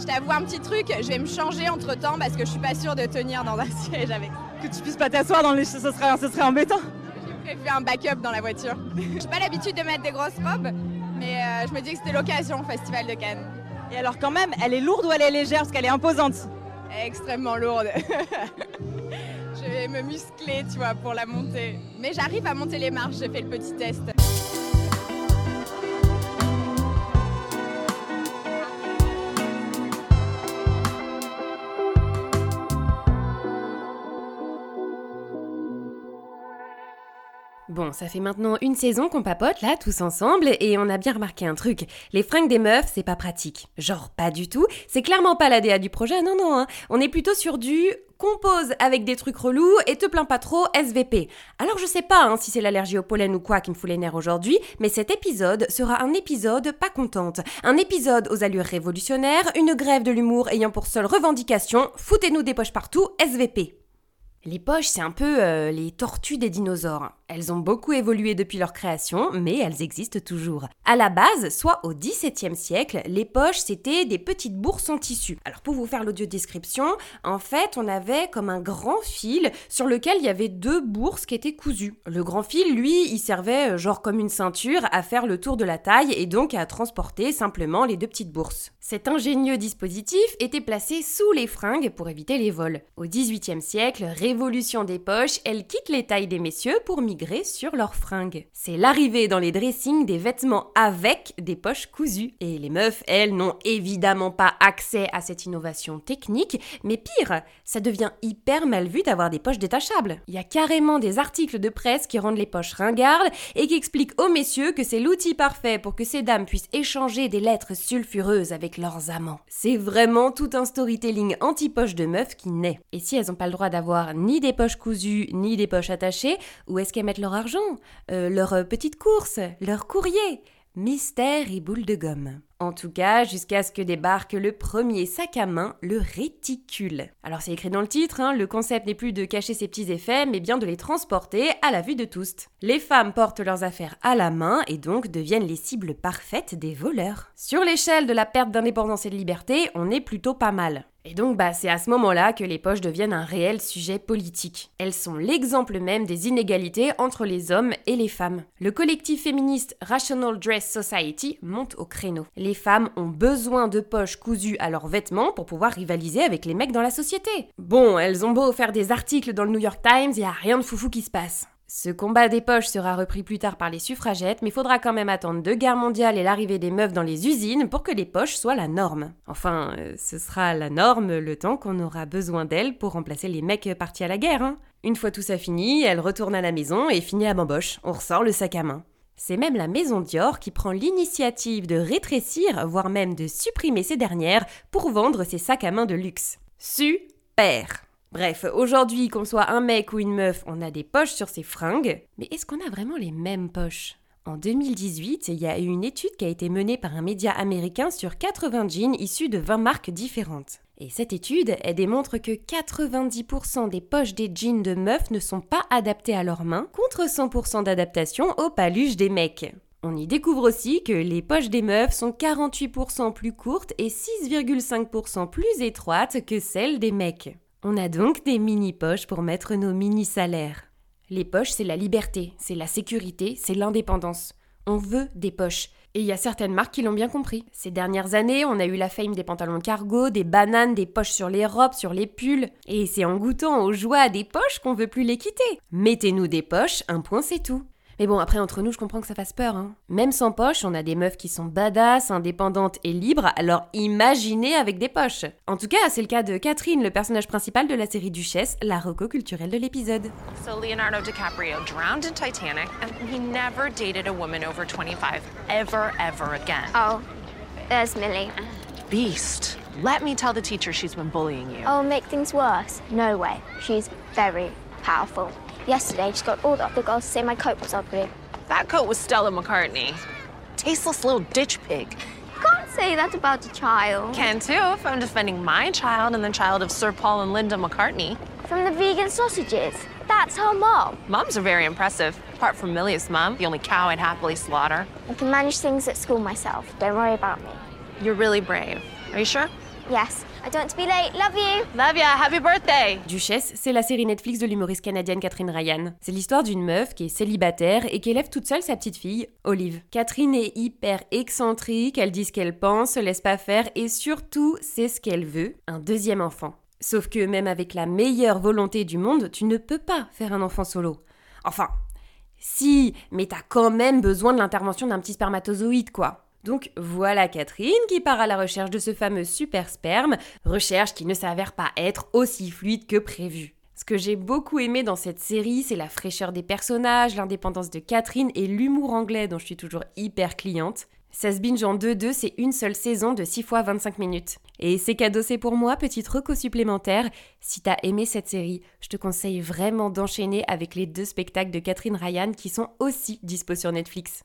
Je t'avoue un petit truc, je vais me changer entre temps parce que je suis pas sûre de tenir dans un siège avec. Que tu puisses pas t'asseoir dans les... ce serait, ce serait embêtant. J'ai prévu un backup dans la voiture. J'ai pas l'habitude de mettre des grosses robes, mais euh, je me dis que c'était l'occasion au Festival de Cannes. Et alors quand même, elle est lourde ou elle est légère? Parce qu'elle est imposante extrêmement lourde. je vais me muscler, tu vois, pour la monter. Mais j'arrive à monter les marches, j'ai fait le petit test. Bon, ça fait maintenant une saison qu'on papote là, tous ensemble, et on a bien remarqué un truc. Les fringues des meufs, c'est pas pratique. Genre, pas du tout. C'est clairement pas la DA du projet, non, non. Hein. On est plutôt sur du compose avec des trucs relous et te plains pas trop SVP. Alors je sais pas hein, si c'est l'allergie au pollen ou quoi qui me fout les nerfs aujourd'hui, mais cet épisode sera un épisode pas contente. Un épisode aux allures révolutionnaires, une grève de l'humour ayant pour seule revendication foutez-nous des poches partout SVP. Les poches, c'est un peu euh, les tortues des dinosaures. Elles ont beaucoup évolué depuis leur création, mais elles existent toujours. À la base, soit au XVIIe siècle, les poches, c'était des petites bourses en tissu. Alors pour vous faire l'audio description, en fait, on avait comme un grand fil sur lequel il y avait deux bourses qui étaient cousues. Le grand fil, lui, il servait euh, genre comme une ceinture à faire le tour de la taille et donc à transporter simplement les deux petites bourses. Cet ingénieux dispositif était placé sous les fringues pour éviter les vols. Au XVIIIe siècle, révolution des poches, elles quittent les tailles des messieurs pour migrer sur leurs fringues. C'est l'arrivée dans les dressings des vêtements avec des poches cousues. Et les meufs, elles, n'ont évidemment pas accès à cette innovation technique, mais pire, ça devient hyper mal vu d'avoir des poches détachables. Il y a carrément des articles de presse qui rendent les poches ringardes et qui expliquent aux messieurs que c'est l'outil parfait pour que ces dames puissent échanger des lettres sulfureuses avec leurs amants. C'est vraiment tout un storytelling anti-poche de meufs qui naît. Et si elles n'ont pas le droit d'avoir ni des poches cousues, ni des poches attachées, où est-ce qu'elles leur argent euh, Leur euh, petite course Leur courrier Mystère et boule de gomme. En tout cas, jusqu'à ce que débarque le premier sac à main, le réticule. Alors c'est écrit dans le titre, hein, le concept n'est plus de cacher ses petits effets, mais bien de les transporter à la vue de tous. Les femmes portent leurs affaires à la main et donc deviennent les cibles parfaites des voleurs. Sur l'échelle de la perte d'indépendance et de liberté, on est plutôt pas mal. Et donc, bah, c'est à ce moment-là que les poches deviennent un réel sujet politique. Elles sont l'exemple même des inégalités entre les hommes et les femmes. Le collectif féministe Rational Dress Society monte au créneau. Les femmes ont besoin de poches cousues à leurs vêtements pour pouvoir rivaliser avec les mecs dans la société. Bon, elles ont beau faire des articles dans le New York Times, y a rien de foufou qui se passe. Ce combat des poches sera repris plus tard par les suffragettes, mais faudra quand même attendre deux guerres mondiales et l'arrivée des meufs dans les usines pour que les poches soient la norme. Enfin, euh, ce sera la norme le temps qu'on aura besoin d'elles pour remplacer les mecs partis à la guerre. Hein. Une fois tout ça fini, elle retourne à la maison et finit à bamboche. On ressort le sac à main. C'est même la maison Dior qui prend l'initiative de rétrécir, voire même de supprimer ces dernières pour vendre ses sacs à main de luxe. Super Bref, aujourd'hui, qu'on soit un mec ou une meuf, on a des poches sur ses fringues. Mais est-ce qu'on a vraiment les mêmes poches? En 2018, il y a eu une étude qui a été menée par un média américain sur 80 jeans issus de 20 marques différentes. Et cette étude, elle démontre que 90% des poches des jeans de meufs ne sont pas adaptées à leurs mains, contre 100% d'adaptation aux paluches des mecs. On y découvre aussi que les poches des meufs sont 48% plus courtes et 6,5% plus étroites que celles des mecs. On a donc des mini-poches pour mettre nos mini-salaires. Les poches, c'est la liberté, c'est la sécurité, c'est l'indépendance. On veut des poches. Et il y a certaines marques qui l'ont bien compris. Ces dernières années, on a eu la fame des pantalons cargo, des bananes, des poches sur les robes, sur les pulls. Et c'est en goûtant aux joies des poches qu'on veut plus les quitter. Mettez-nous des poches, un point c'est tout. Mais bon, après, entre nous, je comprends que ça fasse peur. Hein. Même sans poche, on a des meufs qui sont badass, indépendantes et libres, alors imaginez avec des poches. En tout cas, c'est le cas de Catherine, le personnage principal de la série Duchesse, la reco culturelle de l'épisode. So Leonardo DiCaprio drowned in Titanic and he never dated a woman over 25 ever, ever again. Oh, there's Millie. Beast. Let me tell the teacher she's been bullying you. Oh, make things worse? No way. She's very powerful. Yesterday, she got all the other girls to say my coat was ugly. That coat was Stella McCartney. Tasteless little ditch pig. You can't say that about a child. Can too if I'm defending my child and the child of Sir Paul and Linda McCartney. From the vegan sausages. That's her mom. Moms are very impressive, apart from Milli's mom, the only cow I'd happily slaughter. I can manage things at school myself. Don't worry about me. You're really brave. Are you sure? Yes, I don't want to be late. Love you. Love ya, happy birthday! Duchesse, c'est la série Netflix de l'humoriste canadienne Catherine Ryan. C'est l'histoire d'une meuf qui est célibataire et qui élève toute seule sa petite fille, Olive. Catherine est hyper excentrique, elle dit ce qu'elle pense, se laisse pas faire et surtout, c'est ce qu'elle veut, un deuxième enfant. Sauf que même avec la meilleure volonté du monde, tu ne peux pas faire un enfant solo. Enfin, si, mais t'as quand même besoin de l'intervention d'un petit spermatozoïde, quoi. Donc voilà Catherine qui part à la recherche de ce fameux super sperme, recherche qui ne s'avère pas être aussi fluide que prévu. Ce que j'ai beaucoup aimé dans cette série, c'est la fraîcheur des personnages, l'indépendance de Catherine et l'humour anglais dont je suis toujours hyper cliente. Ça se binge en 2-2, c'est une seule saison de 6 fois 25 minutes. Et c'est cadeau, c'est pour moi, petite reco supplémentaire. Si t'as aimé cette série, je te conseille vraiment d'enchaîner avec les deux spectacles de Catherine Ryan qui sont aussi dispo sur Netflix.